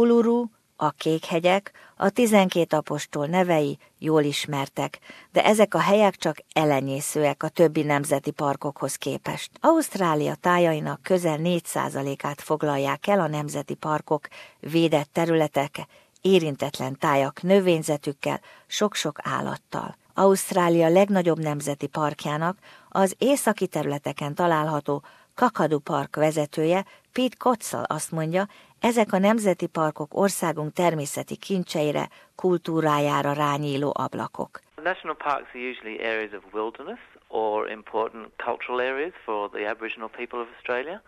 Uluru, a Kékhegyek, a tizenkét apostol nevei jól ismertek, de ezek a helyek csak elenyészőek a többi nemzeti parkokhoz képest. Ausztrália tájainak közel 4%-át foglalják el a nemzeti parkok, védett területek, érintetlen tájak növényzetükkel, sok-sok állattal. Ausztrália legnagyobb nemzeti parkjának az északi területeken található Kakadu Park vezetője Pete Kotzel azt mondja, ezek a nemzeti parkok országunk természeti kincseire, kultúrájára rányíló ablakok. National parks are usually areas of wilderness or important cultural areas for the Aboriginal people of Australia.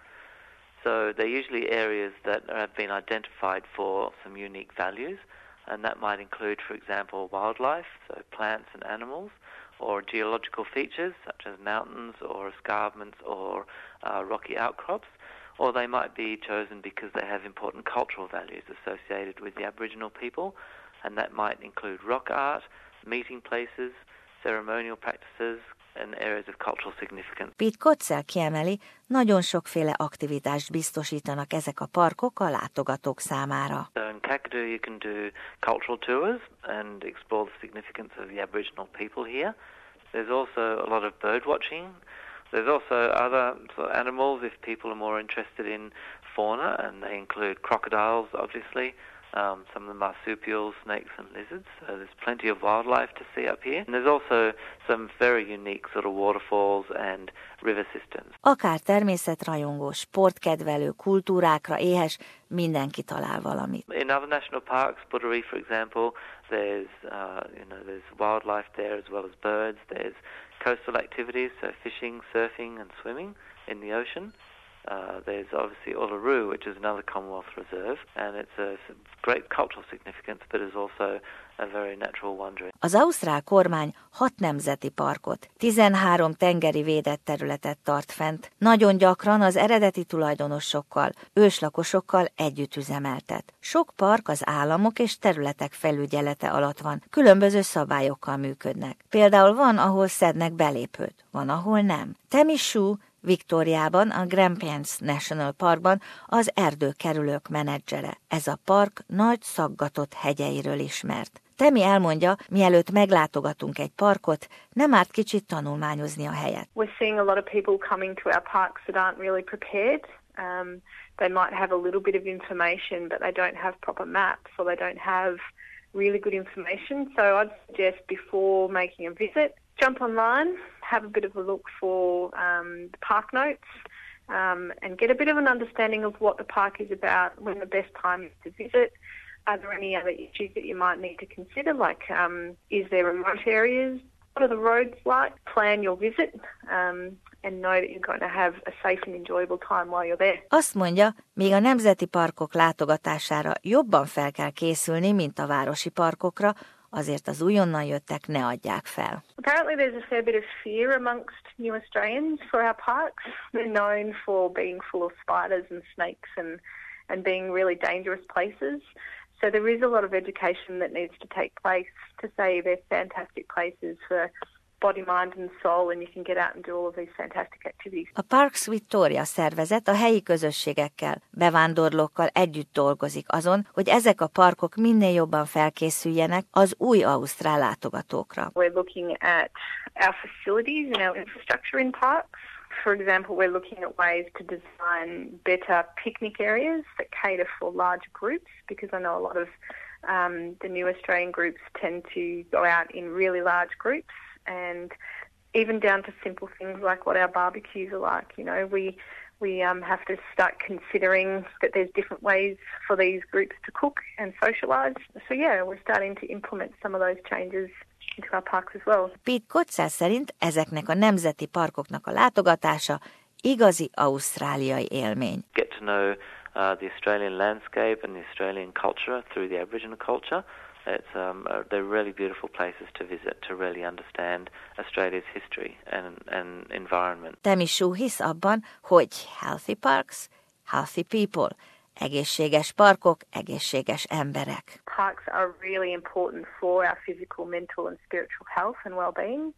So they're usually areas that have been identified for some unique values, and that might include, for example, wildlife, so plants and animals, or geological features such as mountains or escarpments or uh, rocky outcrops, or they might be chosen because they have important cultural values associated with the Aboriginal people, and that might include rock art, meeting places, ceremonial practices, and areas of cultural significance. Pete Kotzel kiemeli, nagyon sokféle aktivitást biztosítanak ezek a parkok a látogatók számára. So in Kakadu you can do cultural tours and explore the significance of the Aboriginal people here. There's also a lot of bird watching. There's also other sort of animals if people are more interested in fauna, and they include crocodiles, obviously, um, some of the marsupials, snakes, and lizards. So there's plenty of wildlife to see up here. And there's also some very unique sort of waterfalls and river systems. Akár természetrajongó, sportkedvelő, kultúrákra éhes, mindenki talál valamit. In other national parks, Booderee, for example, there's uh, you know there's wildlife there as well as birds. There's coastal activities, so fishing, surfing, and swimming in the ocean. Uh, there's obviously Uluru, which is another Commonwealth reserve, and it's a great cultural significance, but is also a very natural wonder. Az ausztrál kormány hat nemzeti parkot, 13 tengeri védett területet tart fent, nagyon gyakran az eredeti tulajdonosokkal, őslakosokkal együtt üzemeltet. Sok park az államok és területek felügyelete alatt van, különböző szabályokkal működnek. Például van, ahol szednek belépőt, van, ahol nem. Temi Shu Viktóriában, a Grampians National Parkban az erdőkerülők menedzsere. Ez a park nagy szaggatott hegyeiről ismert. Temi elmondja, mielőtt meglátogatunk egy parkot, nem árt kicsit tanulmányozni a helyet. We're seeing a lot of people coming to our parks that aren't really prepared. Um, they might have a little bit of information, but they don't have proper maps or they don't have really good information. So I'd suggest before making a visit, jump online, have a bit of a look for um, the park notes, um, and get a bit of an understanding of what the park is about, when the best time is to visit. Are there any other issues that you might need to consider, like um, is there remote areas? What are the roads like? Plan your visit um, and know that you're going to have a safe and enjoyable time while you're there. Azt mondja, még a nemzeti parkok látogatására jobban fel kell készülni, mint a városi parkokra, azért az újonnan jöttek ne adják fel. Apparently there's a fair bit of fear amongst new Australians for our parks. They're known for being full of spiders and snakes and, and being really dangerous places. So there is a lot of education that needs to take place to say they're fantastic places for body, mind and soul, and you can get out and do all of these fantastic activities. A Parks Victoria szervezet a helyi közösségekkel, bevándorlókkal együtt dolgozik azon, hogy ezek a parkok minél jobban felkészüljenek az új ausztrál látogatókra. We're looking at our facilities and our infrastructure in parks. For example, we're looking at ways to design better picnic areas that cater for large groups because I know a lot of um, the new Australian groups tend to go out in really large groups and even down to simple things like what our barbecues are like. You know, we we um, have to start considering that there's different ways for these groups to cook and socialise. So yeah, we're starting to implement some of those changes into our parks as well. Pete Kotzel szerint ezeknek a nemzeti parkoknak a látogatása igazi ausztráliai élmény. Get to know uh, the Australian landscape and the Australian culture through the Aboriginal culture. It's um, uh, they're really beautiful places to visit to really understand Australia's history and, and environment. Temi Shu hisz abban, hogy healthy parks, healthy people, egészséges parkok, egészséges emberek. Parks are really important for our physical, mental and spiritual health and well-being.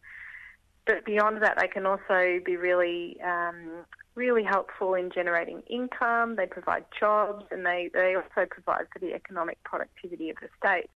But beyond that, they can also be really um, really helpful in generating income, they provide jobs, and they, they also provide for the economic productivity of the state.